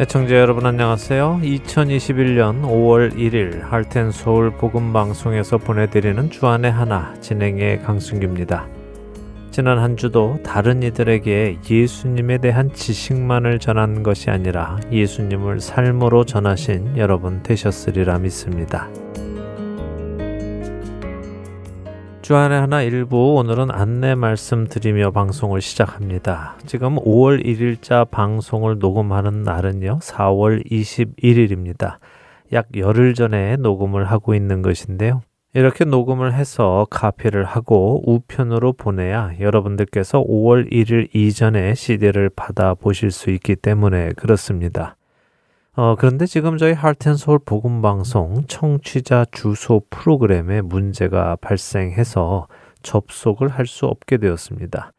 애청자 여러분 안녕하세요. 2021년 5월 1일 할텐 서울 복음 방송에서 보내드리는 주안의 하나 진행의 강승규입니다. 지난 한 주도 다른 이들에게 예수님에 대한 지식만을 전한 것이 아니라 예수님을 삶으로 전하신 여러분 되셨으리라 믿습니다. 주안의 하나 일부 오늘은 안내 말씀드리며 방송을 시작합니다. 지금 5월 1일자 방송을 녹음하는 날은요, 4월 21일입니다. 약 열흘 전에 녹음을 하고 있는 것인데요. 이렇게 녹음을 해서 카피를 하고 우편으로 보내야 여러분들께서 5월 1일 이전에 CD를 받아 보실 수 있기 때문에 그렇습니다. 어, 그런데 지금 저희 할텐서울 복음방송 청취자 주소 프로그램에 문제가 발생해서 접속을 할 수 없게 되었습니다.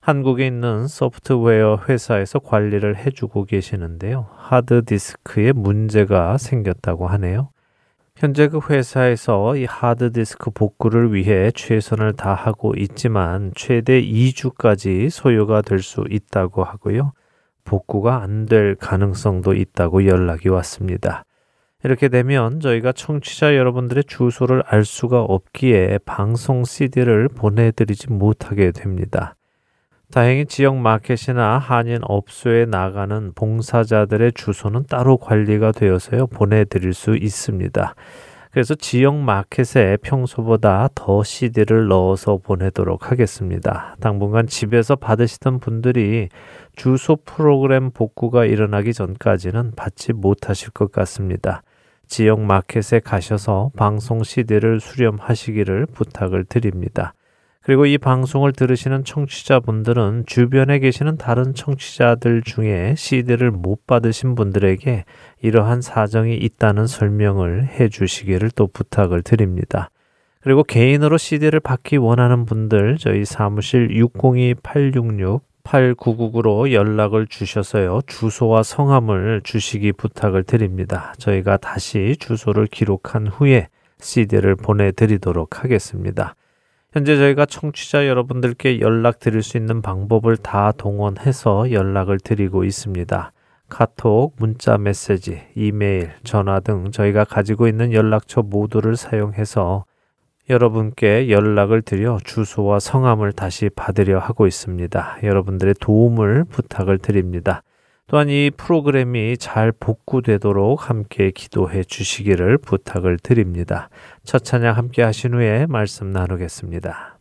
한국에 있는 소프트웨어 회사에서 관리를 해주고 계시는데요. 하드디스크에 문제가 생겼다고 하네요. 현재 그 회사에서 이 하드디스크 복구를 위해 최선을 다하고 있지만 최대 2주까지 소요가 될 수 있다고 하고요. 복구가 안 될 가능성도 있다고 연락이 왔습니다. 이렇게 되면 저희가 청취자 여러분들의 주소를 알 수가 없기에 방송 CD를 보내드리지 못하게 됩니다. 다행히 지역 마켓이나 한인 업소에 나가는 봉사자들의 주소는 따로 관리가 되어서요 보내드릴 수 있습니다. 그래서 지역 마켓에 평소보다 더 CD를 넣어서 보내도록 하겠습니다. 당분간 집에서 받으시던 분들이 주소 프로그램 복구가 일어나기 전까지는 받지 못하실 것 같습니다. 지역 마켓에 가셔서 방송 CD를 수렴하시기를 부탁을 드립니다. 그리고 이 방송을 들으시는 청취자분들은 주변에 계시는 다른 청취자들 중에 CD를 못 받으신 분들에게 이러한 사정이 있다는 설명을 해 주시기를 또 부탁을 드립니다. 그리고 개인으로 CD를 받기 원하는 분들 저희 사무실 602-866 8999로 연락을 주셔서요. 주소와 성함을 주시기 부탁을 드립니다. 저희가 다시 주소를 기록한 후에 CD를 보내드리도록 하겠습니다. 현재 저희가 청취자 여러분들께 연락 드릴 수 있는 방법을 다 동원해서 연락을 드리고 있습니다. 카톡, 문자 메시지, 이메일, 전화 등 저희가 가지고 있는 연락처 모두를 사용해서 여러분께 연락을 드려 주소와 성함을 다시 받으려 하고 있습니다. 여러분들의 도움을 부탁을 드립니다. 또한 이 프로그램이 잘 복구되도록 함께 기도해 주시기를 부탁을 드립니다. 첫 찬양 함께 하신 후에 말씀 나누겠습니다.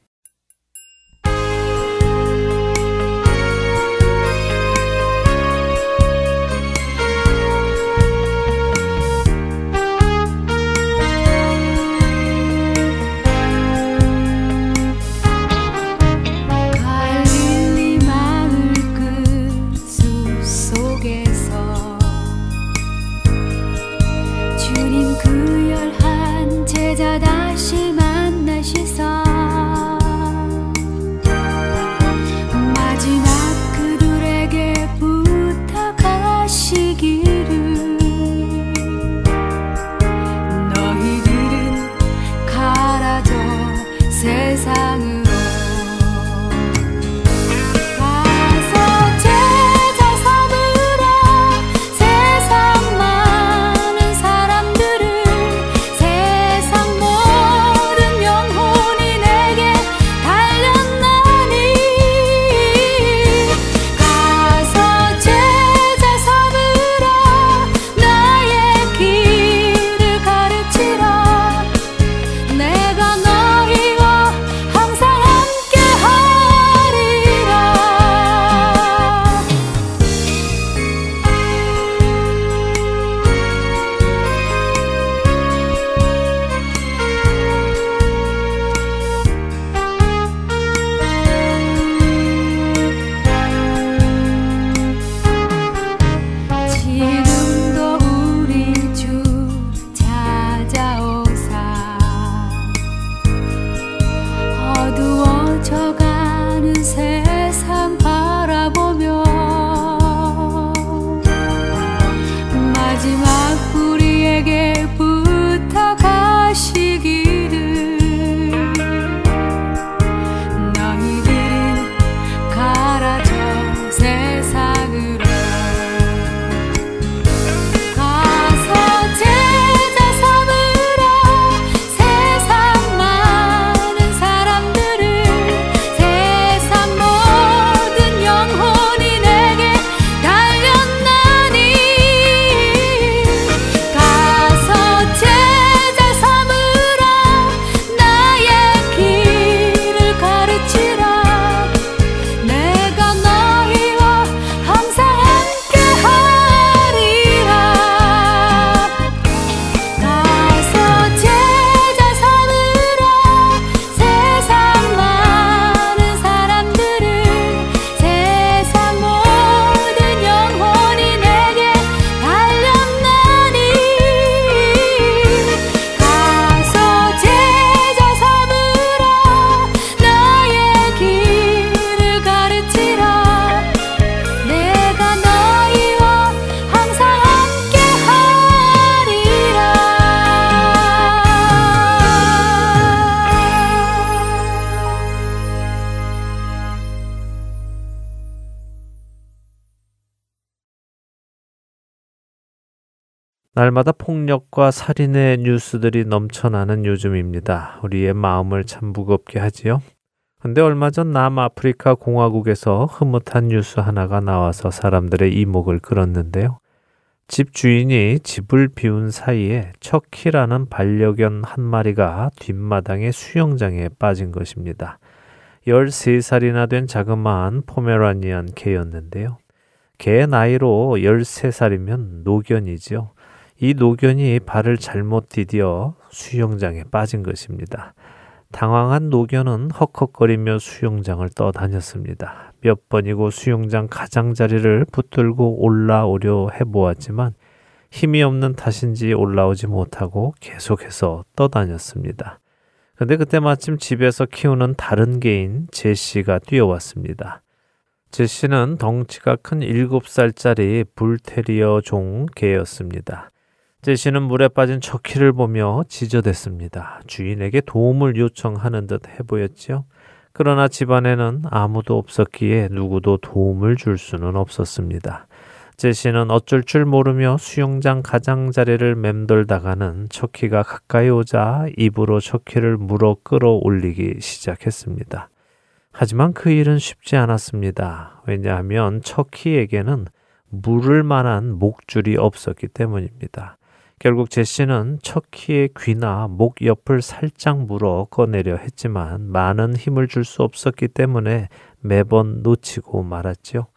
날마다 폭력과 살인의 뉴스들이 넘쳐나는 요즘입니다. 우리의 마음을 참 무겁게 하지요. 근데 얼마 전 남아프리카 공화국에서 흐뭇한 뉴스 하나가 나와서 사람들의 이목을 끌었는데요. 집 주인이 집을 비운 사이에 척키라는 반려견 한 마리가 뒷마당의 수영장에 빠진 것입니다. 13살이나 된 자그마한 포메라니안 개였는데요. 개 나이로 13살이면 노견이죠. 이 노견이 발을 잘못 디디어 수영장에 빠진 것입니다. 당황한 노견은 헉헉거리며 수영장을 떠다녔습니다. 몇 번이고 수영장 가장자리를 붙들고 올라오려 해보았지만 힘이 없는 탓인지 올라오지 못하고 계속해서 떠다녔습니다. 근데 그때 마침 집에서 키우는 다른 개인 제시가 뛰어왔습니다. 제시는 덩치가 큰 7살짜리 불테리어 종 개였습니다. 제시는 물에 빠진 척키를 보며 지저댔습니다. 주인에게 도움을 요청하는 듯 해보였지요. 그러나 집안에는 아무도 없었기에 누구도 도움을 줄 수는 없었습니다. 제시는 어쩔 줄 모르며 수영장 가장자리를 맴돌다가는 척키가 가까이 오자 입으로 척키를 물어 끌어올리기 시작했습니다. 하지만 그 일은 쉽지 않았습니다. 왜냐하면 척키에게는 물을 만한 목줄이 없었기 때문입니다. 결국 제시는 척키의 귀나 목 옆을 살짝 물어 꺼내려 했지만 많은 힘을 줄 수 없었기 때문에 매번 놓치고 말았죠.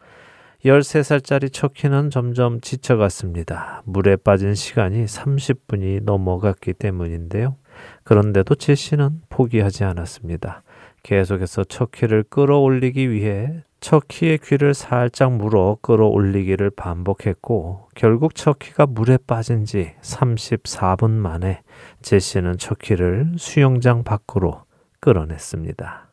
13살짜리 척키는 점점 지쳐갔습니다. 물에 빠진 시간이 30분이 넘어갔기 때문인데요. 그런데도 제시는 포기하지 않았습니다. 계속해서 척키를 끌어올리기 위해 척키의 귀를 살짝 물어 끌어올리기를 반복했고 결국 척키가 물에 빠진 지 34분 만에 제시는 척키를 수영장 밖으로 끌어냈습니다.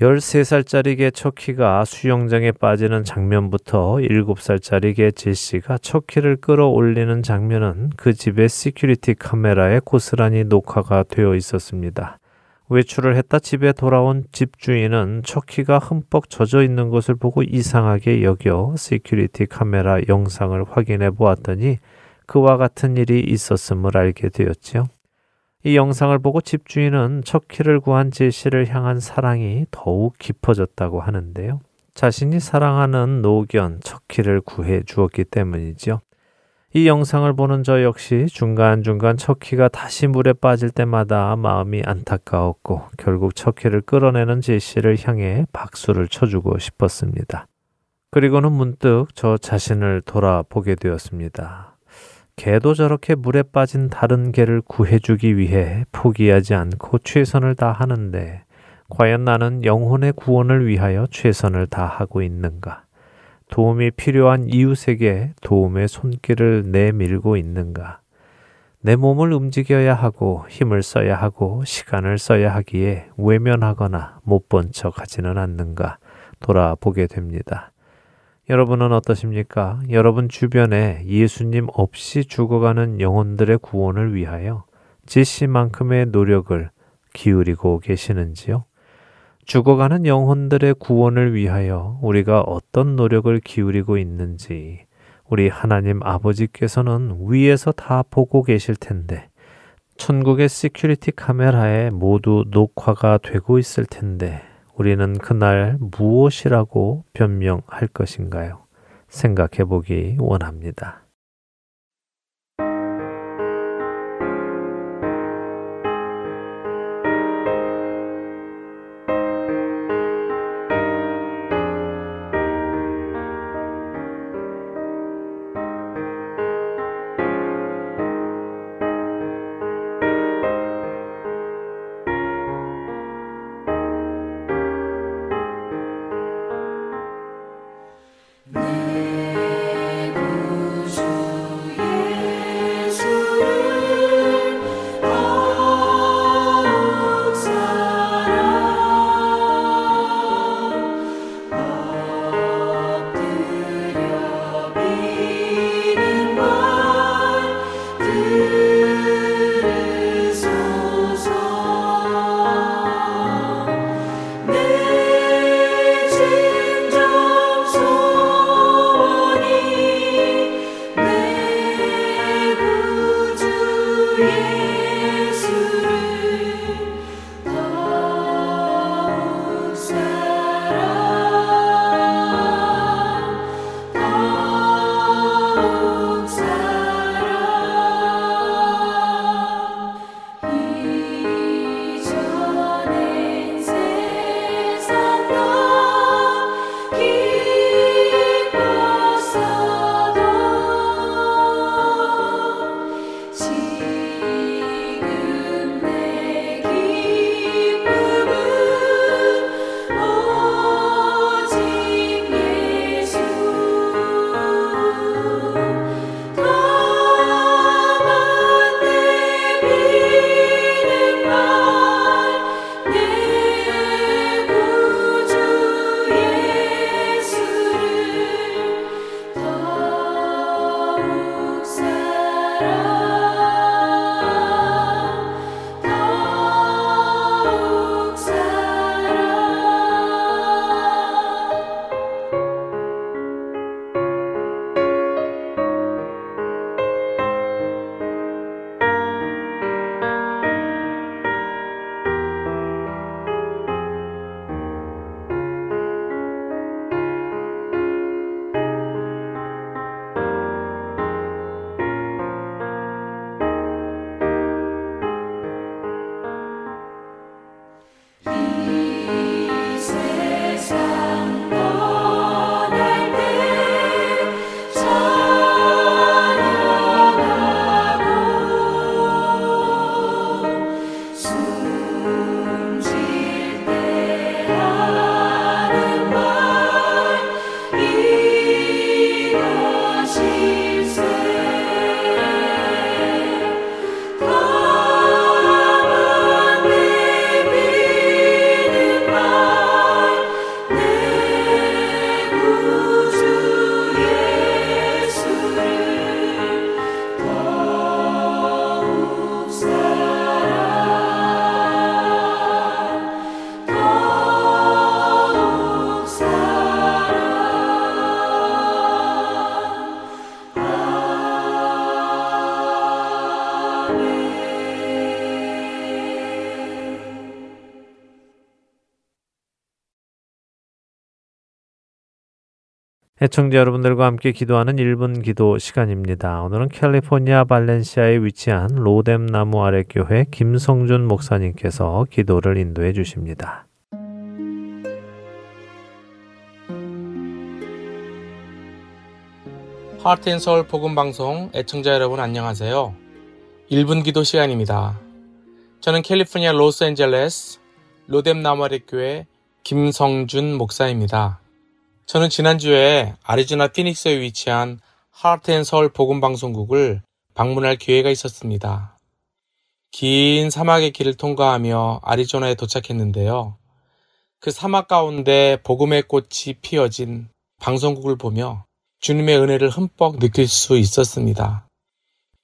13살짜리 개 척키가 수영장에 빠지는 장면부터 7살짜리 개 제시가 척키를 끌어올리는 장면은 그 집의 security 카메라에 고스란히 녹화가 되어 있었습니다. 외출을 했다 집에 돌아온 집주인은 척키가 흠뻑 젖어 있는 것을 보고 이상하게 여겨 security 카메라 영상을 확인해 보았더니 그와 같은 일이 있었음을 알게 되었지요. 이 영상을 보고 집주인은 척키를 구한 제시를 향한 사랑이 더욱 깊어졌다고 하는데요. 자신이 사랑하는 노견 척키를 구해 주었기 때문이죠. 이 영상을 보는 저 역시 중간중간 척키가 다시 물에 빠질 때마다 마음이 안타까웠고 결국 척키를 끌어내는 제시를 향해 박수를 쳐주고 싶었습니다. 그리고는 문득 저 자신을 돌아보게 되었습니다. 개도 저렇게 물에 빠진 다른 개를 구해주기 위해 포기하지 않고 최선을 다하는데 과연 나는 영혼의 구원을 위하여 최선을 다하고 있는가? 도움이 필요한 이웃에게 도움의 손길을 내밀고 있는가? 내 몸을 움직여야 하고 힘을 써야 하고 시간을 써야 하기에 외면하거나 못 본 척 하지는 않는가 돌아보게 됩니다. 여러분은 어떠십니까? 여러분 주변에 예수님 없이 죽어가는 영혼들의 구원을 위하여 제시만큼의 노력을 기울이고 계시는지요? 죽어가는 영혼들의 구원을 위하여 우리가 어떤 노력을 기울이고 있는지 우리 하나님 아버지께서는 위에서 다 보고 계실 텐데 천국의 security 카메라에 모두 녹화가 되고 있을 텐데 우리는 그날 무엇이라고 변명할 것인가요? 생각해 보기 원합니다. 애청자 여러분들과 함께 기도하는 1분 기도 시간입니다. 오늘은 캘리포니아 발렌시아에 위치한 로뎀 나무 아래 교회 김성준 목사님께서 기도를 인도해 주십니다. Heart and Seoul 복음 방송 애청자 여러분 안녕하세요. 1분 기도 시간입니다. 저는 캘리포니아 로스앤젤레스 로뎀 나무 아래 교회 김성준 목사입니다. 저는 지난주에 아리조나 피닉스에 위치한 하트앤서울 복음방송국을 방문할 기회가 있었습니다. 긴 사막의 길을 통과하며 아리조나에 도착했는데요. 그 사막 가운데 복음의 꽃이 피어진 방송국을 보며 주님의 은혜를 흠뻑 느낄 수 있었습니다.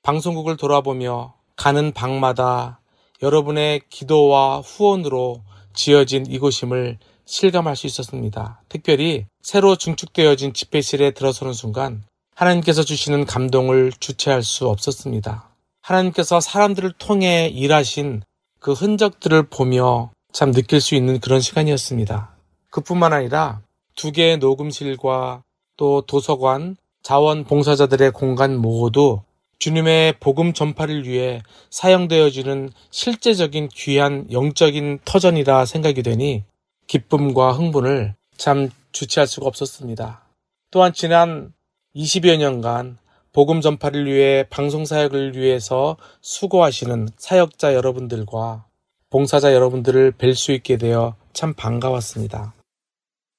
방송국을 돌아보며 가는 방마다 여러분의 기도와 후원으로 지어진 이곳임을 실감할 수 있었습니다. 특별히 새로 중축되어진 집회실에 들어서는 순간 하나님께서 주시는 감동을 주체할 수 없었습니다. 하나님께서 사람들을 통해 일하신 그 흔적들을 보며 참 느낄 수 있는 그런 시간이었습니다. 그뿐만 아니라 두 개의 녹음실과 또 도서관, 자원 봉사자들의 공간 모두 주님의 복음 전파를 위해 사용되어지는 실제적인 귀한 영적인 터전이라 생각이 되니 기쁨과 흥분을 참 주체할 수가 없었습니다. 또한 지난 20여 년간 복음 전파를 위해 방송 사역을 위해서 수고하시는 사역자 여러분들과 봉사자 여러분들을 뵐 수 있게 되어 참 반가웠습니다.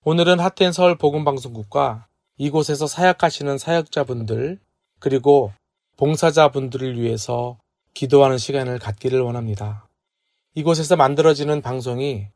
오늘은 하텐 서울 복음 방송국과 이곳에서 사역하시는 사역자분들 그리고 봉사자분들을 위해서 기도하는 시간을 갖기를 원합니다. 이곳에서 만들어지는 방송이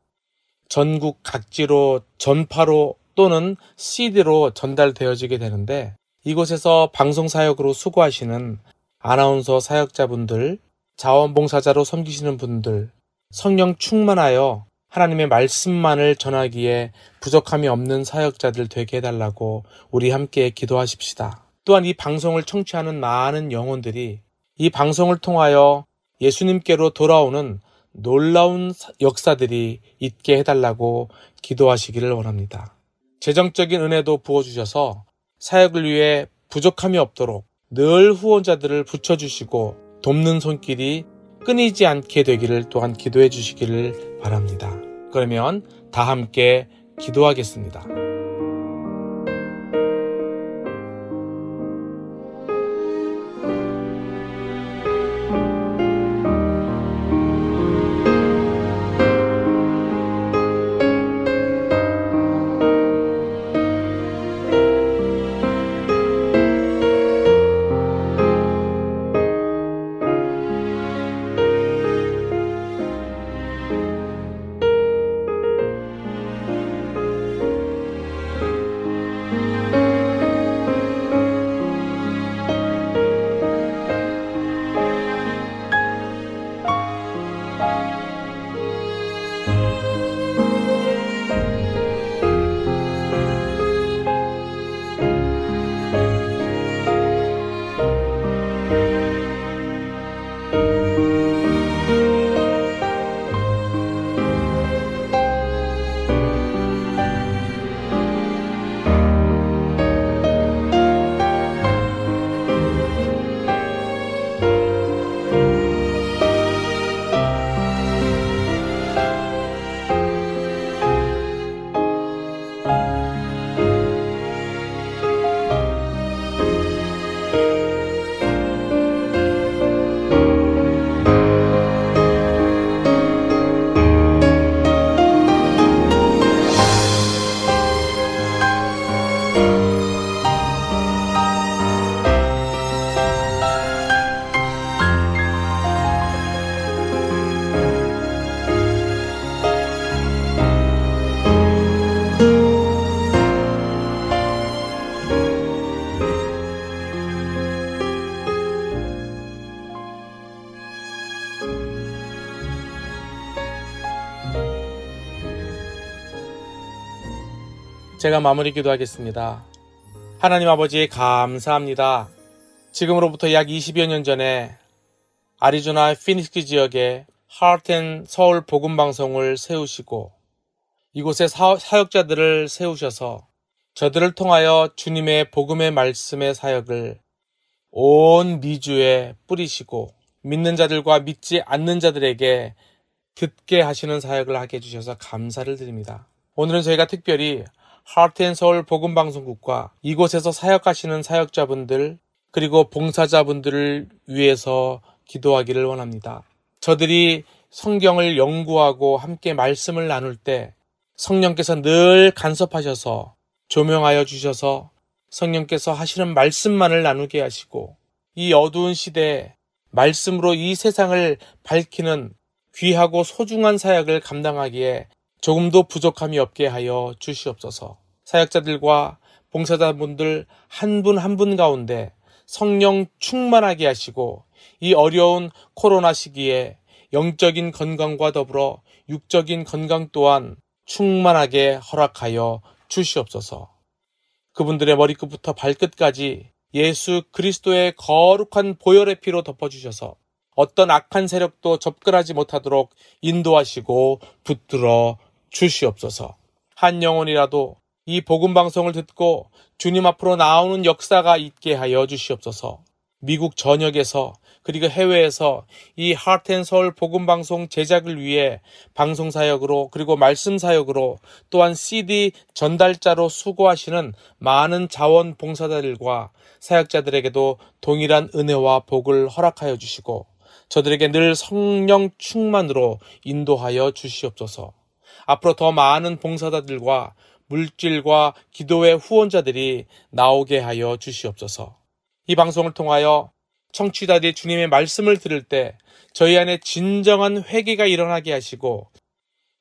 전국 각지로 전파로 또는 CD로 전달되어지게 되는데 이곳에서 방송 사역으로 수고하시는 아나운서 사역자분들, 자원봉사자로 섬기시는 분들, 성령 충만하여 하나님의 말씀만을 전하기에 부족함이 없는 사역자들 되게 해달라고 우리 함께 기도하십시다. 또한 이 방송을 청취하는 많은 영혼들이 이 방송을 통하여 예수님께로 돌아오는 놀라운 역사들이 있게 해달라고 기도하시기를 원합니다. 재정적인 은혜도 부어주셔서 사역을 위해 부족함이 없도록 늘 후원자들을 붙여주시고 돕는 손길이 끊이지 않게 되기를 또한 기도해 주시기를 바랍니다. 그러면 다 함께 기도하겠습니다. 제가 마무리 기도하겠습니다. 하나님 아버지 감사합니다. 지금으로부터 약 20여 년 전에 아리조나 피닉스 지역에 하트앤 서울 복음 방송을 세우시고 이곳에 사, 역자들을 세우셔서 저들을 통하여 주님의 복음의 말씀의 사역을 온 미주에 뿌리시고 믿는 자들과 믿지 않는 자들에게 듣게 하시는 사역을 하게 해주셔서 감사를 드립니다. 오늘은 저희가 특별히 하트앤서울 복음방송국과 이곳에서 사역하시는 사역자분들 그리고 봉사자분들을 위해서 기도하기를 원합니다. 저들이 성경을 연구하고 함께 말씀을 나눌 때 성령께서 늘 간섭하셔서 조명하여 주셔서 성령께서 하시는 말씀만을 나누게 하시고 이 어두운 시대에 말씀으로 이 세상을 밝히는 귀하고 소중한 사역을 감당하기에 조금도 부족함이 없게 하여 주시옵소서. 사역자들과 봉사자분들 한분 한 분 가운데 성령 충만하게 하시고 이 어려운 코로나 시기에 영적인 건강과 더불어 육적인 건강 또한 충만하게 허락하여 주시옵소서. 그분들의 머리끝부터 발끝까지 예수 그리스도의 거룩한 보혈의 피로 덮어주셔서 어떤 악한 세력도 접근하지 못하도록 인도하시고 붙들어 주시옵소서. 한 영혼이라도 이 복음 방송을 듣고 주님 앞으로 나오는 역사가 있게 하여 주시옵소서. 미국 전역에서 그리고 해외에서 이 하트앤서울 복음방송 제작을 위해 방송 사역으로 그리고 말씀 사역으로 또한 CD 전달자로 수고하시는 많은 자원 봉사자들과 사역자들에게도 동일한 은혜와 복을 허락하여 주시고 저들에게 늘 성령 충만으로 인도하여 주시옵소서. 앞으로 더 많은 봉사자들과 물질과 기도의 후원자들이 나오게 하여 주시옵소서. 이 방송을 통하여 청취자들이 주님의 말씀을 들을 때 저희 안에 진정한 회개가 일어나게 하시고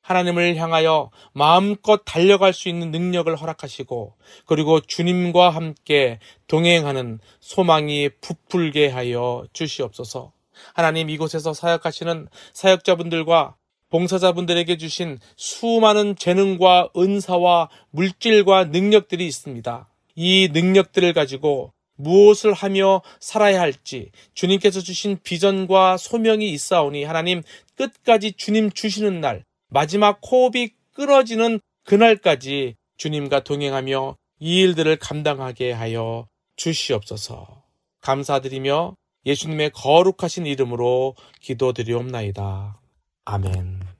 하나님을 향하여 마음껏 달려갈 수 있는 능력을 허락하시고 그리고 주님과 함께 동행하는 소망이 부풀게 하여 주시옵소서. 하나님 이곳에서 사역하시는 사역자분들과 봉사자분들에게 주신 수많은 재능과 은사와 물질과 능력들이 있습니다. 이 능력들을 가지고 무엇을 하며 살아야 할지 주님께서 주신 비전과 소명이 있사오니 하나님 끝까지 주님 주시는 날 마지막 호흡이 끊어지는 그날까지 주님과 동행하며 이 일들을 감당하게 하여 주시옵소서. 감사드리며 예수님의 거룩하신 이름으로 기도드리옵나이다. 아멘.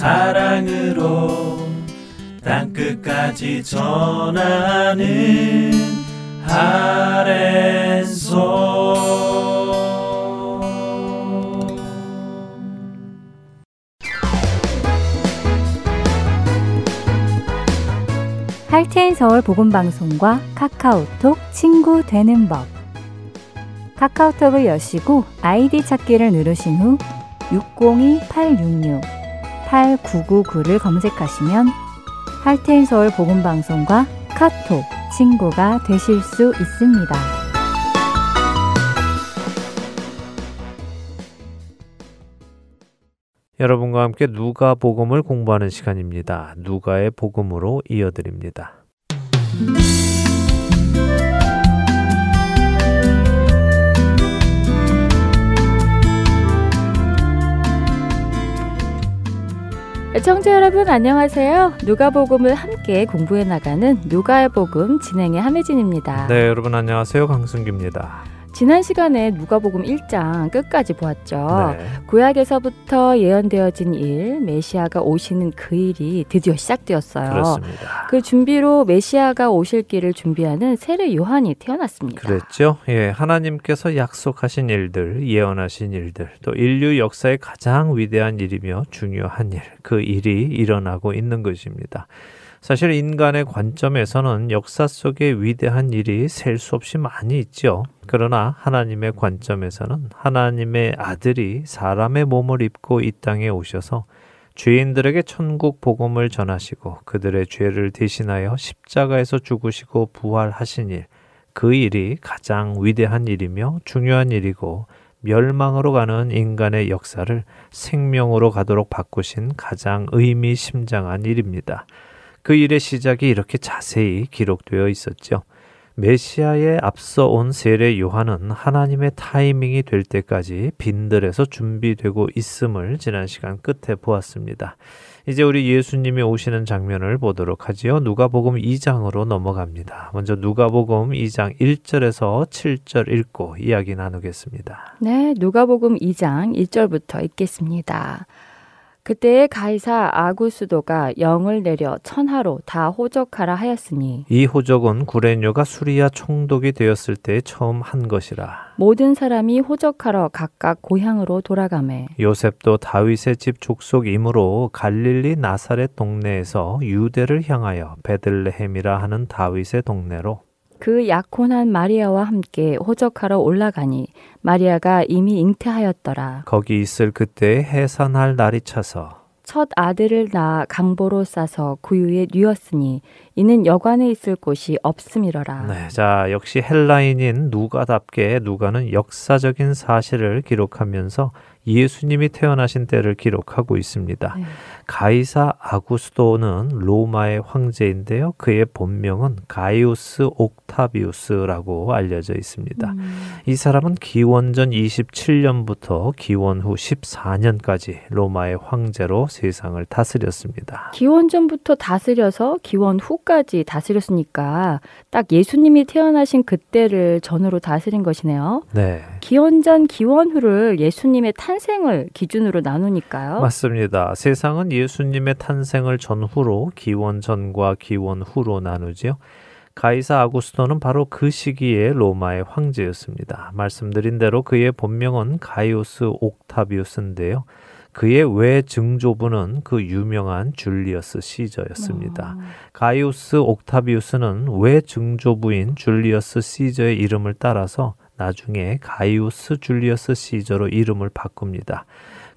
사랑으로 땅끝까지 전하는 아랜소. 할테인 서울 복음방송과 카카오톡 친구 되는 법. 카카오톡을 여시고 아이디 찾기를 누르신 후 602-866-8999를 검색하시면 할테인 서울 복음방송과 카톡 친구가 되실 수 있습니다. 여러분과 함께 누가 복음을 공부하는 시간입니다. 누가의 복음으로 이어드립니다. 청자 여러분 안녕하세요. 누가복음을 함께 공부해 나가는 누가의 복음 진행의 함혜진입니다. 네, 여러분 안녕하세요. 강승규입니다. 지난 시간에 누가복음 1장 끝까지 보았죠. 네. 구약에서부터 예언되어진 일, 메시아가 오시는 그 일이 드디어 시작되었어요. 그렇습니다. 그 준비로 메시아가 오실 길을 준비하는 세례 요한이 태어났습니다. 그랬죠. 예, 하나님께서 약속하신 일들, 예언하신 일들, 또 인류 역사의 가장 위대한 일이며 중요한 일, 그 일이 일어나고 있는 것입니다. 사실 인간의 관점에서는 역사 속에 위대한 일이 셀 수 없이 많이 있죠. 그러나 하나님의 관점에서는 하나님의 아들이 사람의 몸을 입고 이 땅에 오셔서 죄인들에게 천국 복음을 전하시고 그들의 죄를 대신하여 십자가에서 죽으시고 부활하신 일, 그 일이 가장 위대한 일이며 중요한 일이고 멸망으로 가는 인간의 역사를 생명으로 가도록 바꾸신 가장 의미심장한 일입니다. 그 일의 시작이 이렇게 자세히 기록되어 있었죠. 메시아에 앞서 온 세례 요한은 하나님의 타이밍이 될 때까지 빈들에서 준비되고 있음을 지난 시간 끝에 보았습니다. 이제 우리 예수님이 오시는 장면을 보도록 하지요. 누가복음 2장으로 넘어갑니다. 먼저 누가복음 2장 1절에서 7절 읽고 이야기 나누겠습니다. 네, 누가복음 2장 1절부터 읽겠습니다. 그때에 가이사 아구수도가 영을 내려 천하로 다 호적하라 하였으니 이 호적은 구레뇨가 수리아 총독이 되었을 때 처음 한 것이라. 모든 사람이 호적하러 각각 고향으로 돌아가매 요셉도 다윗의 집 족속이므로 갈릴리 나사렛 동네에서 유대를 향하여 베들레헴이라 하는 다윗의 동네로 그 약혼한 마리아와 함께 호적하러 올라가니 마리아가 이미 잉태하였더라. 거기 있을 그때 해산할 날이 차서 첫 아들을 낳아 강보로 싸서 구유에 뉘었으니 이는 여관에 있을 곳이 없음이러라. 네, 자 역시 헬라인인 누가답게 누가는 역사적인 사실을 기록하면서 예수님이 태어나신 때를 기록하고 있습니다. 네. 가이사 아구스도는 로마의 황제인데요. 그의 본명은 가이우스 옥타비우스라고 알려져 있습니다. 음, 이 사람은 기원전 27년부터 기원 후 14년까지 로마의 황제로 세상을 다스렸습니다. 기원 전부터 다스려서 기원 후까지 다스렸으니까 딱 예수님이 태어나신 그때를 전후로 다스린 것이네요. 네. 기원 전, 기원 후를 예수님의 탄생을 기준으로 나누니까요. 맞습니다. 세상은 예수님의 탄생을 전후로 기원 전과 기원 후로 나누지요. 가이사 아구스토는 바로 그 시기에 로마의 황제였습니다. 말씀드린 대로 그의 본명은 가이오스 옥타비우스인데요. 그의 외 증조부는 그 유명한 줄리어스 시저였습니다. 가이오스 옥타비우스는 외 증조부인 줄리어스 시저의 이름을 따라서 나중에 가이오스 줄리어스 시저로 이름을 바꿉니다.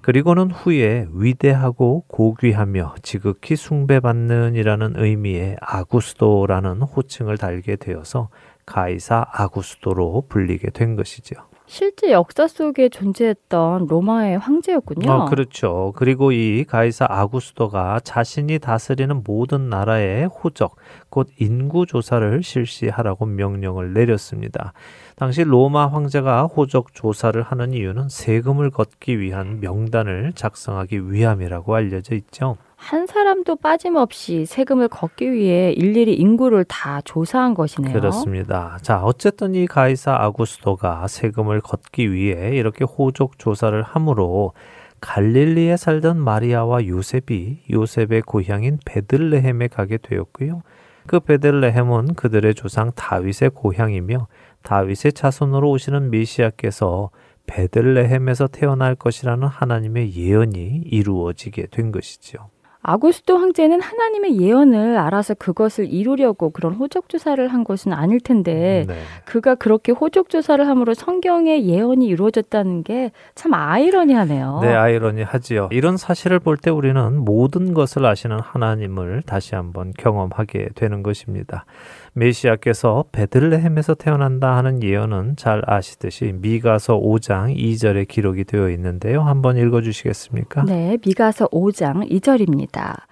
그리고는 후에 위대하고 고귀하며 지극히 숭배받는 이라는 의미의 아구스도라는 호칭을 달게 되어서 가이사 아구스도로 불리게 된 것이죠. 실제 역사 속에 존재했던 로마의 황제였군요. 어, 그렇죠. 그리고 이 가이사 아구스도가 자신이 다스리는 모든 나라의 호적, 곧 인구 조사를 실시하라고 명령을 내렸습니다. 당시 로마 황제가 호적 조사를 하는 이유는 세금을 걷기 위한 명단을 작성하기 위함이라고 알려져 있죠. 한 사람도 빠짐없이 세금을 걷기 위해 일일이 인구를 다 조사한 것이네요. 그렇습니다. 자, 어쨌든 이 가이사 아구스도가 세금을 걷기 위해 이렇게 호적 조사를 함으로 갈릴리에 살던 마리아와 요셉이 요셉의 고향인 베들레헴에 가게 되었고요. 그 베들레헴은 그들의 조상 다윗의 고향이며 다윗의 자손으로 오시는 메시아께서 베들레헴에서 태어날 것이라는 하나님의 예언이 이루어지게 된 것이죠. 아구스도 황제는 하나님의 예언을 알아서 그것을 이루려고 그런 호적 조사를 한 것은 아닐 텐데 네. 그가 그렇게 호적 조사를 함으로 성경의 예언이 이루어졌다는 게 참 아이러니하네요. 네, 아이러니하지요. 이런 사실을 볼 때 우리는 모든 것을 아시는 하나님을 다시 한번 경험하게 되는 것입니다. 메시아께서 베들레헴에서 태어난다 하는 예언은 잘 아시듯이 미가서 5장 2절에 기록이 되어 있는데요. 한번 읽어 주시겠습니까? 네, 미가서 5장 2절입니다.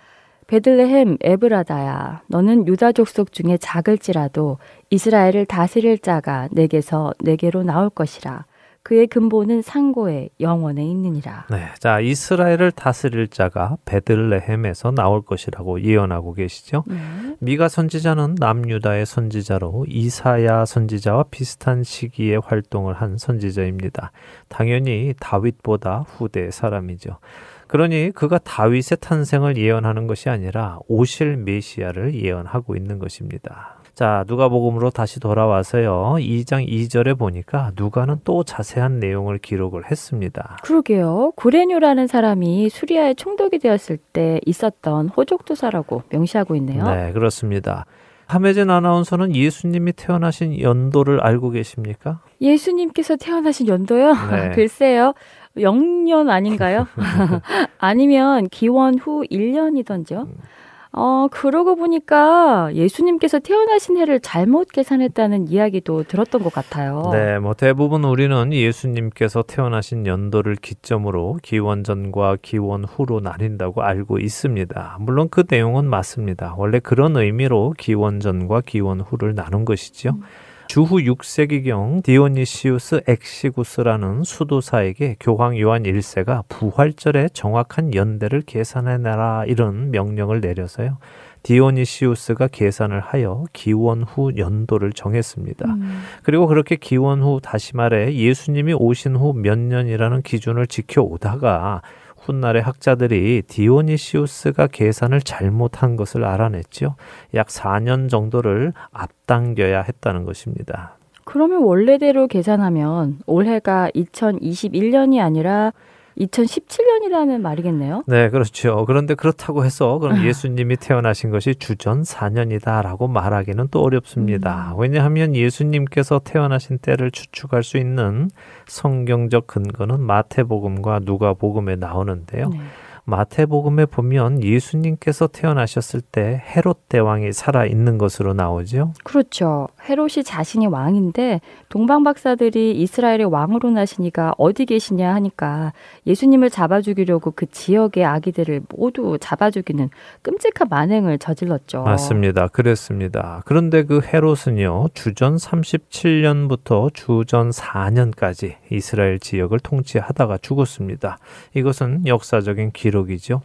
베들레헴 에브라다야 너는 유다 족속 중에 작을지라도 이스라엘을 다스릴 자가 내게서 내게로 나올 것이라 그의 근본은 상고에 영원에 있느니라. 네. 자, 이스라엘을 다스릴 자가 베들레헴에서 나올 것이라고 예언하고 계시죠. 네. 미가 선지자는 남유다의 선지자로 이사야 선지자와 비슷한 시기에 활동을 한 선지자입니다. 당연히 다윗보다 후대 사람이죠. 그러니 그가 다윗의 탄생을 예언하는 것이 아니라 오실 메시아를 예언하고 있는 것입니다. 자, 누가복음으로 다시 돌아와서요. 2장 2절에 보니까 누가는 또 자세한 내용을 기록을 했습니다. 그러게요. 구레뇨라는 사람이 수리아에 총독이 되었을 때 있었던 호족도사라고 명시하고 있네요. 네, 그렇습니다. 함혜진 아나운서는 예수님이 태어나신 연도를 알고 계십니까? 예수님께서 태어나신 연도요? 네. 글쎄요. 0년 아닌가요? 아니면 기원 후 1년이던죠. 음. 어, 그러고 보니까 예수님께서 태어나신 해를 잘못 계산했다는 이야기도 들었던 것 같아요. 네, 뭐 대부분 우리는 예수님께서 태어나신 연도를 기점으로 기원 전과 기원 후로 나뉜다고 알고 있습니다. 물론 그 내용은 맞습니다. 원래 그런 의미로 기원 전과 기원 후를 나눈 것이죠. 주후 6세기경 디오니시우스 엑시구스라는 수도사에게 교황 요한 1세가 부활절의 정확한 연대를 계산해내라 이런 명령을 내려서요. 디오니시우스가 계산을 하여 기원 후 연도를 정했습니다. 음, 그리고 그렇게 기원 후 다시 말해 예수님이 오신 후 몇 년이라는 기준을 지켜오다가 훗날의 학자들이 디오니시우스가 계산을 잘못한 것을 알아냈죠. 약 4년 정도를 앞당겨야 했다는 것입니다. 그러면 원래대로 계산하면 올해가 2021년이 아니라 2017년이라는 말이겠네요. 네, 그렇죠. 그런데 그렇다고 해서 그럼 예수님이 태어나신 것이 주전 4년이다라고 말하기는 또 어렵습니다. 왜냐하면 예수님께서 태어나신 때를 추측할 수 있는 성경적 근거는 마태복음과 누가복음에 나오는데요. 네. 마태복음에 보면 예수님께서 태어나셨을 때 헤롯 대왕이 살아 있는 것으로 나오죠. 그렇죠. 헤롯이 자신이 왕인데 동방 박사들이 이스라엘의 왕으로 나시니까 어디 계시냐 하니까 예수님을 잡아 죽이려고 그 지역의 아기들을 모두 잡아 죽이는 끔찍한 만행을 저질렀죠. 맞습니다. 그랬습니다. 그런데 그 헤롯은요, 주전 37년부터 주전 4년까지 이스라엘 지역을 통치하다가 죽었습니다. 이것은 역사적인 기록이죠.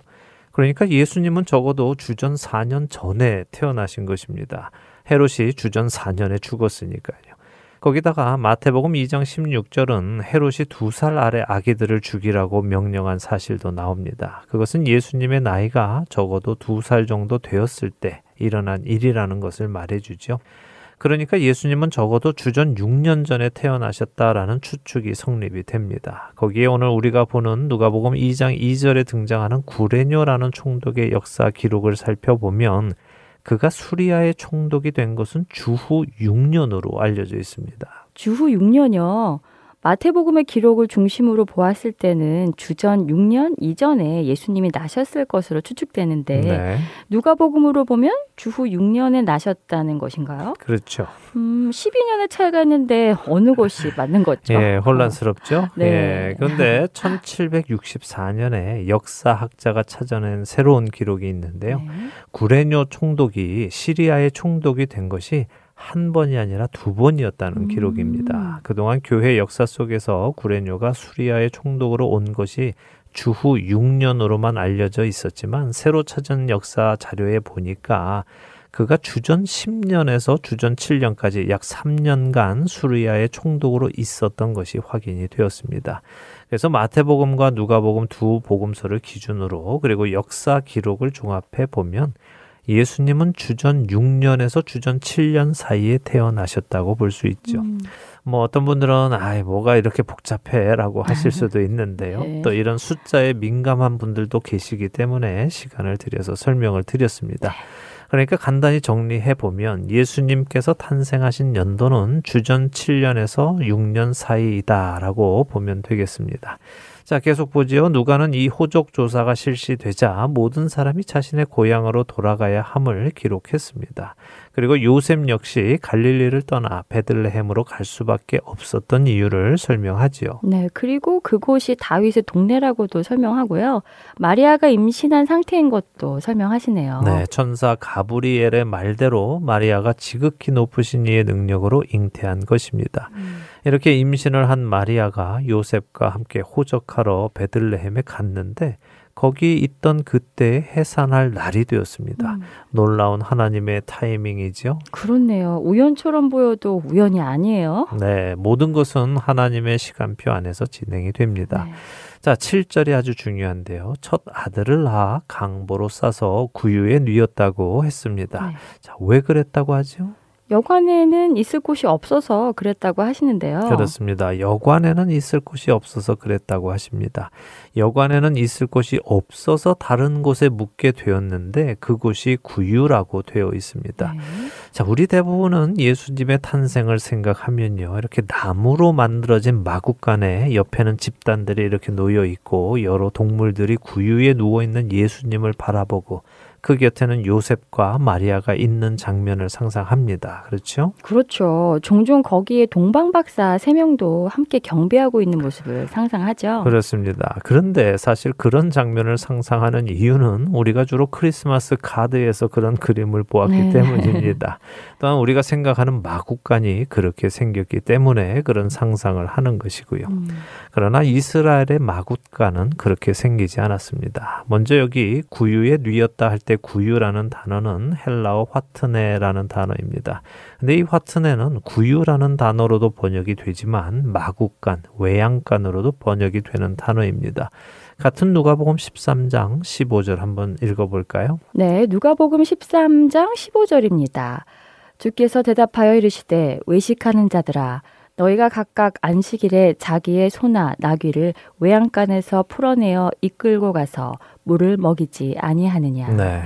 그러니까 예수님은 적어도 주전 4년 전에 태어나신 것입니다. 헤롯이 주전 4년에 죽었으니까요. 거기다가 마태복음 2장 16절은 헤롯이 두 살 아래 아기들을 죽이라고 명령한 사실도 나옵니다. 그것은 예수님의 나이가 적어도 두 살 정도 되었을 때 일어난 일이라는 것을 말해주죠. 그러니까 예수님은 적어도 주전 6년 전에 태어나셨다라는 추측이 성립이 됩니다. 거기에 오늘 우리가 보는 누가복음 2장 2절에 등장하는 구레뇨라는 총독의 역사 기록을 살펴보면 그가 수리아의 총독이 된 것은 주후 6년으로 알려져 있습니다. 주후 6년이요. 마태복음의 기록을 중심으로 보았을 때는 주전 6년 이전에 예수님이 나셨을 것으로 추측되는데 네, 누가복음으로 보면 주후 6년에 나셨다는 것인가요? 그렇죠. 음, 12년의 차이가 있는데 어느 것이 맞는 거죠? 예, 혼란스럽죠? 네. 예, 그런데 1764년에 역사학자가 찾아낸 새로운 기록이 있는데요. 네. 구레뇨 총독이 시리아의 총독이 된 것이 한 번이 아니라 두 번이었다는 음. 기록입니다. 그동안 교회 역사 속에서 구레뇨가 수리아의 총독으로 온 것이 주후 6년으로만 알려져 있었지만 새로 찾은 역사 자료에 보니까 그가 주전 10년에서 주전 7년까지 약 3년간 수리아의 총독으로 있었던 것이 확인이 되었습니다. 그래서 마태복음과 누가복음 두 복음서를 기준으로 그리고 역사 기록을 종합해 보면 예수님은 주전 6년에서 주전 7년 사이에 태어나셨다고 볼 수 있죠. 음. 뭐 어떤 분들은 아이 뭐가 이렇게 복잡해라고 하실 수도 있는데요. 네. 또 이런 숫자에 민감한 분들도 계시기 때문에 시간을 들여서 설명을 드렸습니다. 네. 그러니까 간단히 정리해 보면 예수님께서 탄생하신 연도는 주전 7년에서 6년 사이이다라고 보면 되겠습니다. 자, 계속 보지요. 누가는 이 호적 조사가 실시되자 모든 사람이 자신의 고향으로 돌아가야 함을 기록했습니다. 그리고 요셉 역시 갈릴리를 떠나 베들레헴으로 갈 수밖에 없었던 이유를 설명하지요. 네, 그리고 그곳이 다윗의 동네라고도 설명하고요. 마리아가 임신한 상태인 것도 설명하시네요. 네, 천사 가브리엘의 말대로 마리아가 지극히 높으신 이의 능력으로 잉태한 것입니다. 음. 이렇게 임신을 한 마리아가 요셉과 함께 호적하러 베들레헴에 갔는데 거기 있던 그때 해산할 날이 되었습니다. 음. 놀라운 하나님의 타이밍이죠. 그렇네요. 우연처럼 보여도 우연이 아니에요. 네, 모든 것은 하나님의 시간표 안에서 진행이 됩니다. 네. 자, 7절이 아주 중요한데요. 첫 아들을 낳아 강보로 싸서 구유에 뉘었다고 했습니다. 네. 자, 왜 그랬다고 하죠? 여관에는 있을 곳이 없어서 그랬다고 하시는데요. 그렇습니다. 여관에는 있을 곳이 없어서 그랬다고 하십니다. 여관에는 있을 곳이 없어서 다른 곳에 묵게 되었는데 그곳이 구유라고 되어 있습니다. 네. 자, 우리 대부분은 예수님의 탄생을 생각하면요. 이렇게 나무로 만들어진 마국간에 옆에는 집단들이 이렇게 놓여 있고 여러 동물들이 구유에 누워 있는 예수님을 바라보고 그 곁에는 요셉과 마리아가 있는 장면을 상상합니다. 그렇죠? 그렇죠. 종종 거기에 동방 박사 세 명도 함께 경배하고 있는 모습을 상상하죠. 그렇습니다. 그런데 사실 그런 장면을 상상하는 이유는 우리가 주로 크리스마스 카드에서 그런 그림을 보았기 네. 때문입니다. 또한 우리가 생각하는 마국간이 그렇게 생겼기 때문에 그런 상상을 하는 것이고요. 음. 그러나 이스라엘의 마국간은 그렇게 생기지 않았습니다. 먼저 여기 구유에 뉘었다 할때 구유라는 단어는 헬라어 화트네라는 단어입니다. 근데 이 화트네는 구유라는 단어로도 번역이 되지만 마국간, 외양간으로도 번역이 되는 단어입니다. 같은 누가복음 13장 15절 한번 읽어볼까요? 네, 누가복음 13장 15절입니다. 주께서 대답하여 이르시되 외식하는 자들아 너희가 각각 안식일에 자기의 소나 나귀를 외양간에서 풀어내어 이끌고 가서 물을 먹이지 아니하느냐. 네.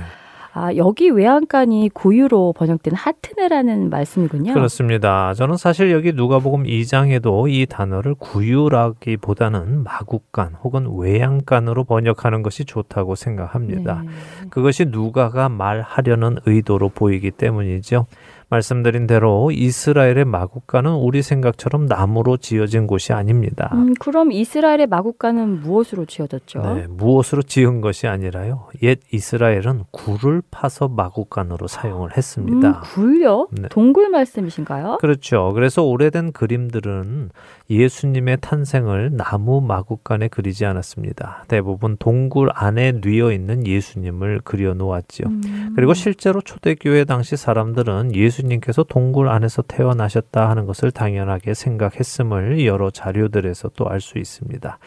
아, 여기 외양간이 고유로 번역된 하트네라는 말씀이군요. 그렇습니다. 저는 사실 여기 누가복음 2장에도 이 단어를 구유라기보다는 마국간 혹은 외양간으로 번역하는 것이 좋다고 생각합니다. 네. 그것이 누가가 말하려는 의도로 보이기 때문이죠. 말씀드린 대로 이스라엘의 마국간은 우리 생각처럼 나무로 지어진 곳이 아닙니다. 음, 그럼 이스라엘의 마국간은 무엇으로 지어졌죠? 네, 무엇으로 지은 것이 아니라요. 옛 이스라엘은 굴을 파서 마국간으로 사용을 했습니다. 음, 굴요? 네. 동굴 말씀이신가요? 그렇죠. 그래서 오래된 그림들은 예수님의 탄생을 나무 마국간에 그리지 않았습니다. 대부분 동굴 안에 뉘어 있는 예수님을 그려 놓았죠. 음. 그리고 실제로 초대교회 당시 사람들은 예수 예수님께서 동굴 안에서 태어나셨다 하는 것을 당연하게 생각했음을 여러 자료들에서 또 알 수 있습니다.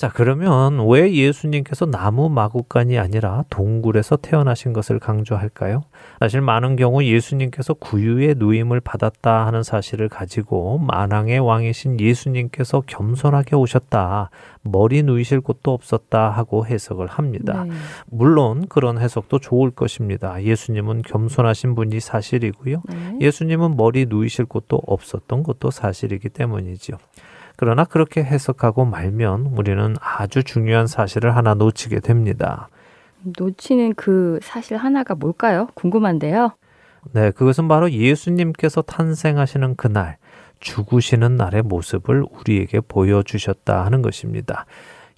자, 그러면 왜 예수님께서 나무 마구간이 아니라 동굴에서 태어나신 것을 강조할까요? 사실 많은 경우 예수님께서 구유의 누임을 받았다 하는 사실을 가지고 만왕의 왕이신 예수님께서 겸손하게 오셨다. 머리 누이실 곳도 없었다 하고 해석을 합니다. 네. 물론 그런 해석도 좋을 것입니다. 예수님은 겸손하신 분이 사실이고요. 네. 예수님은 머리 누이실 곳도 없었던 것도 사실이기 때문이죠. 그러나 그렇게 해석하고 말면 우리는 아주 중요한 사실을 하나 놓치게 됩니다. 놓치는 그 사실 하나가 뭘까요? 궁금한데요. 네, 그것은 바로 예수님께서 탄생하시는 그날, 죽으시는 날의 모습을 우리에게 보여주셨다 하는 것입니다.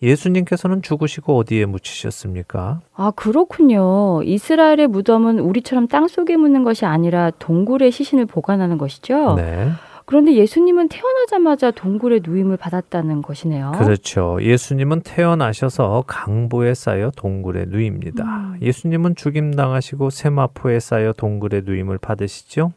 예수님께서는 죽으시고 어디에 묻히셨습니까? 아, 그렇군요. 이스라엘의 무덤은 우리처럼 땅 속에 묻는 것이 아니라 동굴에 시신을 보관하는 것이죠? 네. 그런데 예수님은 태어나자마자 동굴에 누임을 받았다는 것이네요. 그렇죠. 예수님은 태어나셔서 강보에 쌓여 동굴에 누입니다. 음. 예수님은 죽임당하시고 세마포에 쌓여 동굴에 누임을 받으시죠.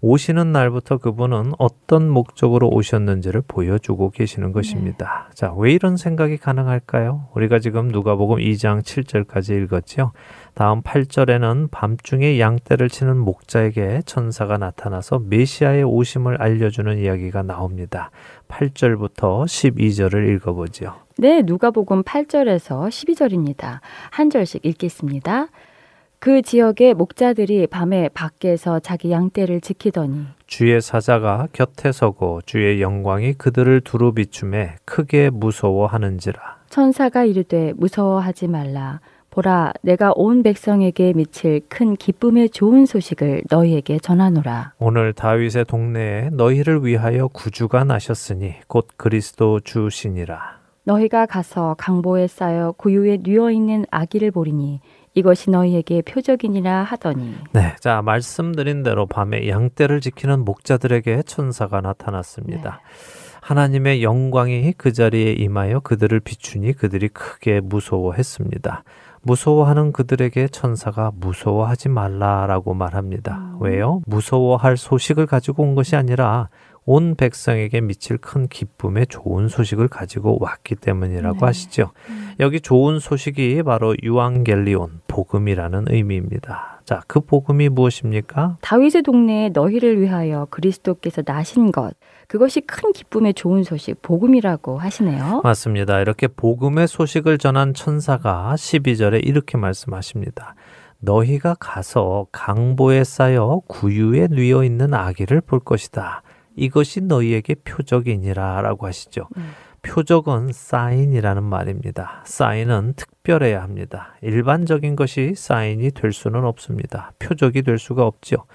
오시는 날부터 그분은 어떤 목적으로 오셨는지를 보여주고 계시는 것입니다. 자, 왜 이런 생각이 가능할까요? 우리가 지금 누가복음 2장 7절까지 읽었죠. 다음 8절에는 밤중에 양떼를 치는 목자에게 천사가 나타나서 메시아의 오심을 알려주는 이야기가 나옵니다. 8절부터 12절을 읽어보죠. 네, 누가복음 8절에서 12절입니다. 한 절씩 읽겠습니다. 그 지역의 목자들이 밤에 밖에서 자기 양떼를 지키더니 주의 사자가 곁에 서고 주의 영광이 그들을 두루 비춤에 크게 무서워하는지라. 천사가 이르되 무서워하지 말라. 보라, 내가 온 백성에게 미칠 큰 기쁨의 좋은 소식을 너희에게 전하노라. 오늘 다윗의 동네에 너희를 위하여 구주가 나셨으니 곧 그리스도 주시니라. 너희가 가서 강보에 쌓여 구유에 누워 있는 아기를 보리니 이것이 너희에게 표적이니라 하더니 네, 자 말씀드린 대로 밤에 양떼를 지키는 목자들에게 천사가 나타났습니다. 하나님의 영광이 그 자리에 임하여 그들을 비추니 그들이 크게 무서워했습니다. 무서워하는 그들에게 천사가 무서워하지 말라라고 말합니다. 왜요? 무서워할 소식을 가지고 온 것이 아니라 온 백성에게 미칠 큰 기쁨의 좋은 소식을 가지고 왔기 때문이라고 네. 하시죠. 여기 좋은 소식이 바로 유앙겔리온, 복음이라는 의미입니다. 자, 그 복음이 무엇입니까? 다윗의 동네에 너희를 위하여 그리스도께서 나신 것 그것이 큰 기쁨의 좋은 소식 복음이라고 하시네요. 맞습니다. 이렇게 복음의 소식을 전한 천사가 12절에 이렇게 말씀하십니다. 너희가 가서 강보에 쌓여 구유에 누워 있는 아기를 볼 것이다. 이것이 너희에게 표적이니라 라고 하시죠. 음. 표적은 사인이라는 말입니다. 사인은 특별해야 합니다. 일반적인 것이 사인이 될 수는 없습니다. 표적이 될 수가 없죠.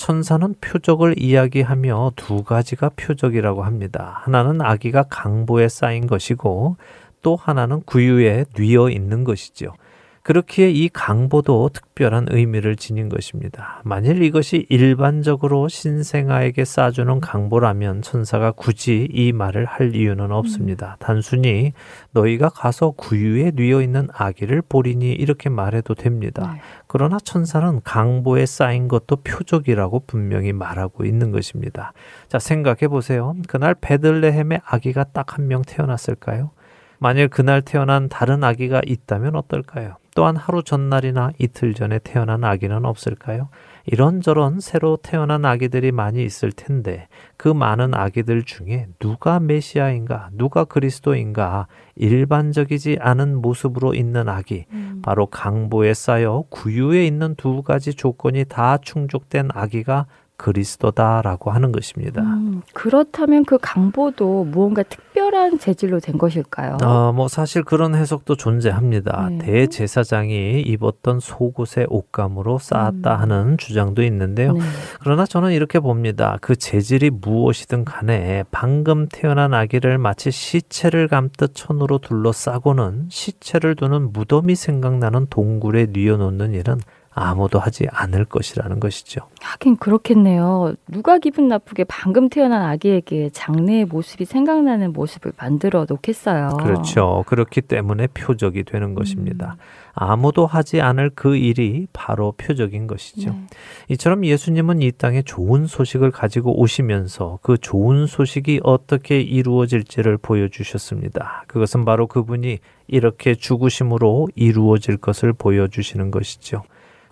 천사는 표적을 이야기하며 두 가지가 표적이라고 합니다. 하나는 아기가 강보에 쌓인 것이고 또 하나는 구유에 뉘어 있는 것이죠. 그렇기에 이 강보도 특별한 의미를 지닌 것입니다. 만일 이것이 일반적으로 신생아에게 쏴주는 강보라면 천사가 굳이 이 말을 할 이유는 없습니다. 단순히 너희가 가서 구유에 뉘어 있는 아기를 보리니 이렇게 말해도 됩니다. 네. 그러나 천사는 강보에 쌓인 것도 표적이라고 분명히 말하고 있는 것입니다. 자, 생각해 보세요. 그날 베들레헴에 아기가 딱 한 명 태어났을까요? 만일 그날 태어난 다른 아기가 있다면 어떨까요? 또한 하루 전날이나 이틀 전에 태어난 아기는 없을까요? 이런저런 새로 태어난 아기들이 많이 있을 텐데 그 많은 아기들 중에 누가 메시아인가, 누가 그리스도인가 일반적이지 않은 모습으로 있는 아기, 바로 강보에 쌓여 구유에 있는 두 가지 조건이 다 충족된 아기가 그리스도다라고 하는 것입니다. 음, 그렇다면 그 강보도 무언가 특별한 재질로 된 것일까요? 어, 뭐 사실 그런 해석도 존재합니다. 네. 대제사장이 입었던 속옷의 옷감으로 쌓았다 음. 하는 주장도 있는데요. 네. 그러나 저는 이렇게 봅니다. 그 재질이 무엇이든 간에 방금 태어난 아기를 마치 시체를 감듯 천으로 둘러싸고는 시체를 두는 무덤이 생각나는 동굴에 뉘어놓는 일은 아무도 하지 않을 것이라는 것이죠. 하긴 그렇겠네요. 누가 기분 나쁘게 방금 태어난 아기에게 장래의 모습이 생각나는 모습을 만들어 놓겠어요. 그렇죠. 그렇기 때문에 표적이 되는 것입니다. 아무도 하지 않을 그 일이 바로 표적인 것이죠. 네. 이처럼 예수님은 이 땅에 좋은 소식을 가지고 오시면서 그 좋은 소식이 어떻게 이루어질지를 보여주셨습니다. 그것은 바로 그분이 이렇게 죽으심으로 이루어질 것을 보여주시는 것이죠.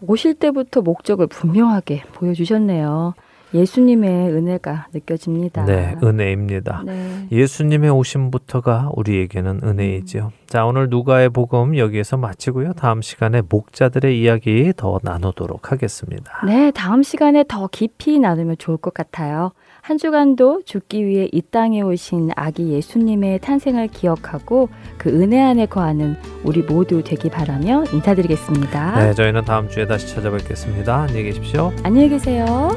오실 때부터 목적을 분명하게 보여주셨네요. 예수님의 은혜가 느껴집니다. 네, 은혜입니다. 네. 예수님의 오심부터가 우리에게는 은혜이지요. 자, 오늘 누가의 복음 여기에서 마치고요. 다음 시간에 목자들의 이야기 더 나누도록 하겠습니다. 네, 다음 시간에 더 깊이 나누면 좋을 것 같아요. 한 주간도 죽기 위해 이 땅에 오신 아기 예수님의 탄생을 기억하고 그 은혜 안에 거하는 우리 모두 되기 바라며 인사드리겠습니다. 네, 저희는 다음 주에 다시 찾아뵙겠습니다. 안녕히 계십시오. 안녕히 계세요.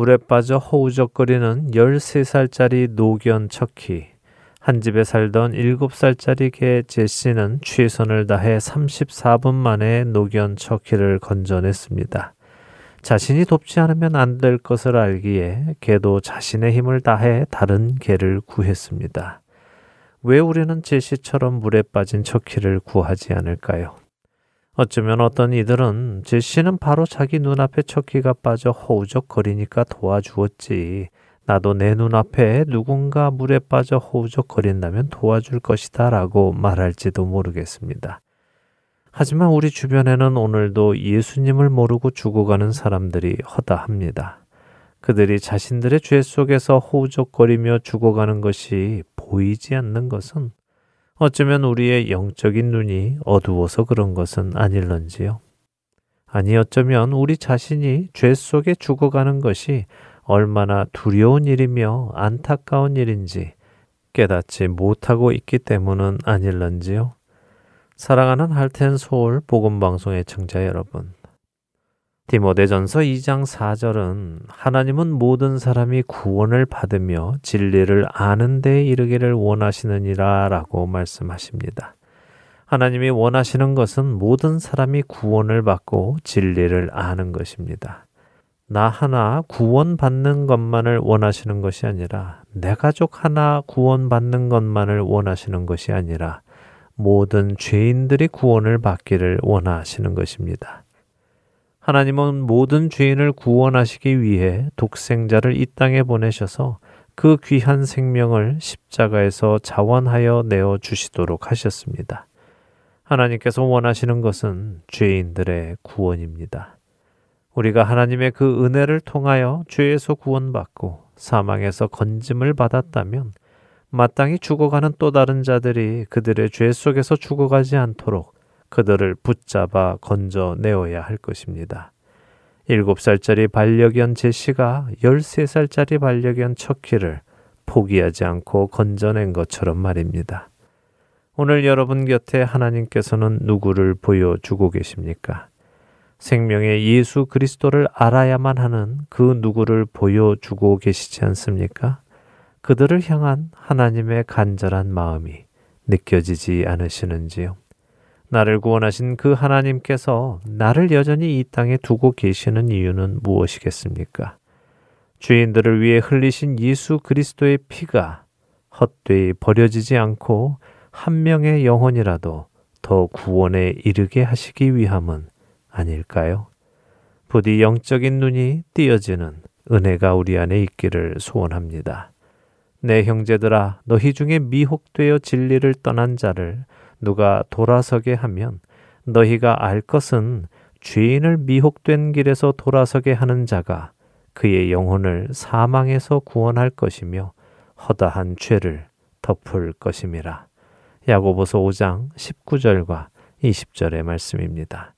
물에 빠져 허우적거리는 13살짜리 노견 척키. 한 집에 살던 7살짜리 개 제시는 최선을 다해 34분 만에 노견 척키를 건져냈습니다. 자신이 돕지 않으면 안 될 것을 알기에 개도 자신의 힘을 다해 다른 개를 구했습니다. 왜 우리는 제시처럼 물에 빠진 척키를 구하지 않을까요? 어쩌면 어떤 이들은 제시는 바로 자기 눈앞에 척키가 빠져 허우적거리니까 도와주었지. 나도 내 눈앞에 누군가 물에 빠져 허우적거린다면 도와줄 것이다 라고 말할지도 모르겠습니다. 하지만 우리 주변에는 오늘도 예수님을 모르고 죽어가는 사람들이 허다합니다. 그들이 자신들의 죄 속에서 허우적거리며 죽어가는 것이 보이지 않는 것은 어쩌면 우리의 영적인 눈이 어두워서 그런 것은 아닐런지요. 아니 어쩌면 우리 자신이 죄 속에 죽어가는 것이 얼마나 두려운 일이며 안타까운 일인지 깨닫지 못하고 있기 때문은 아닐런지요. 사랑하는 할텐 서울 복음 방송의 청자 여러분. 디모데전서 2장 4절은 하나님은 모든 사람이 구원을 받으며 진리를 아는 데 이르기를 원하시느니라라고 말씀하십니다. 하나님이 원하시는 것은 모든 사람이 구원을 받고 진리를 아는 것입니다. 나 하나 구원받는 것만을 원하시는 것이 아니라 내 가족 하나 구원받는 것만을 원하시는 것이 아니라 모든 죄인들이 구원을 받기를 원하시는 것입니다. 하나님은 모든 죄인을 구원하시기 위해 독생자를 이 땅에 보내셔서 그 귀한 생명을 십자가에서 자원하여 내어 주시도록 하셨습니다. 하나님께서 원하시는 것은 죄인들의 구원입니다. 우리가 하나님의 그 은혜를 통하여 죄에서 구원받고 사망에서 건짐을 받았다면 마땅히 죽어가는 또 다른 자들이 그들의 죄 속에서 죽어가지 않도록 그들을 붙잡아 건져내어야 할 것입니다. 일곱 살짜리 반려견 제시가 열세 살짜리 반려견 척키를 포기하지 않고 건져낸 것처럼 말입니다. 오늘 여러분 곁에 하나님께서는 누구를 보여주고 계십니까? 생명의 예수 그리스도를 알아야만 하는 그 누구를 보여주고 계시지 않습니까? 그들을 향한 하나님의 간절한 마음이 느껴지지 않으시는지요? 나를 구원하신 그 하나님께서 나를 여전히 이 땅에 두고 계시는 이유는 무엇이겠습니까? 죄인들을 위해 흘리신 예수 그리스도의 피가 헛되이 버려지지 않고 한 명의 영혼이라도 더 구원에 이르게 하시기 위함은 아닐까요? 부디 영적인 눈이 띄어지는 은혜가 우리 안에 있기를 소원합니다. 내 형제들아, 너희 중에 미혹되어 진리를 떠난 자를 누가 돌아서게 하면 너희가 알 것은 죄인을 미혹된 길에서 돌아서게 하는 자가 그의 영혼을 사망에서 구원할 것이며 허다한 죄를 덮을 것임이라. 야고보서 5장 19절과 20절의 말씀입니다.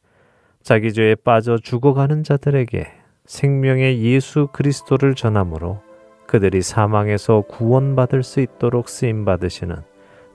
자기 죄에 빠져 죽어가는 자들에게 생명의 예수 그리스도를 전함으로 그들이 사망에서 구원받을 수 있도록 쓰임 받으시는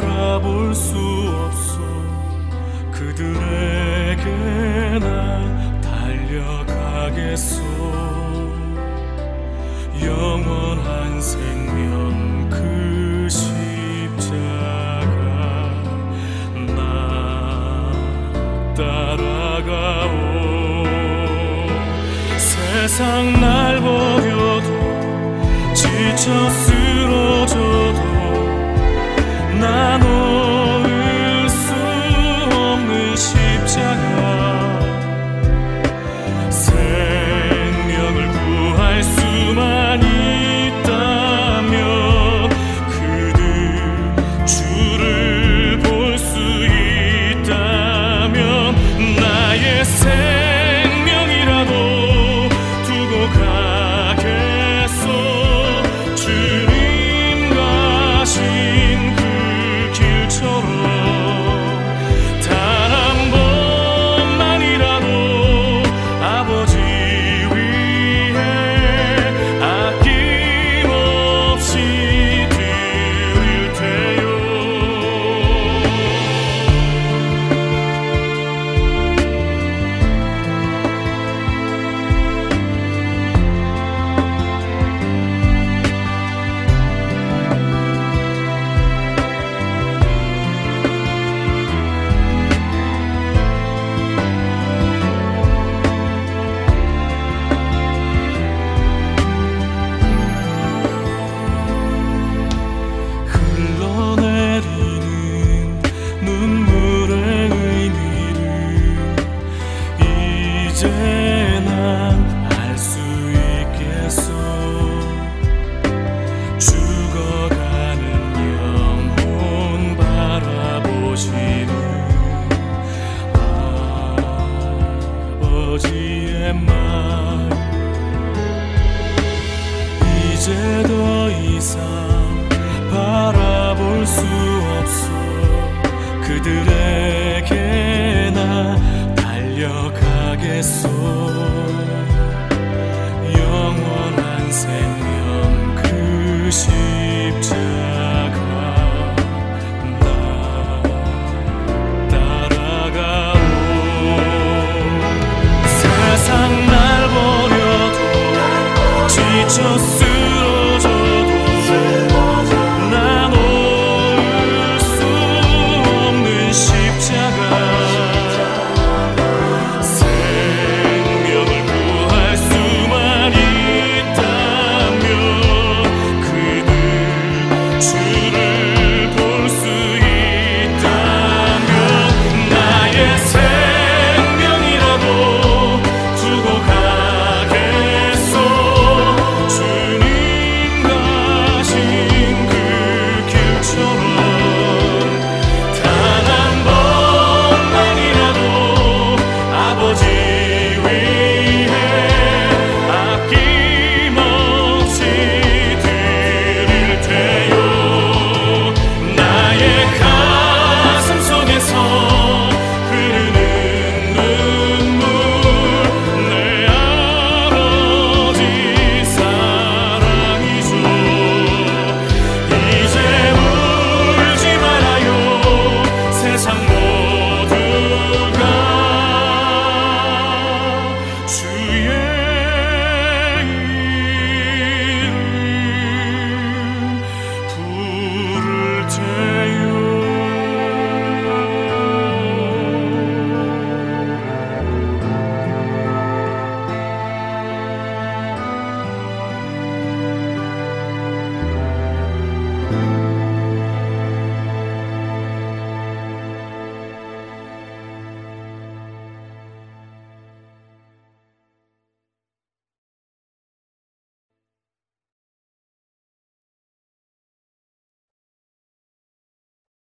바라볼 수 없어. 그들에게 나 달려가겠소. 영원한 생명 그 십자가 나 따라가오. 세상 날 버려도 지쳐 쓰러져도 난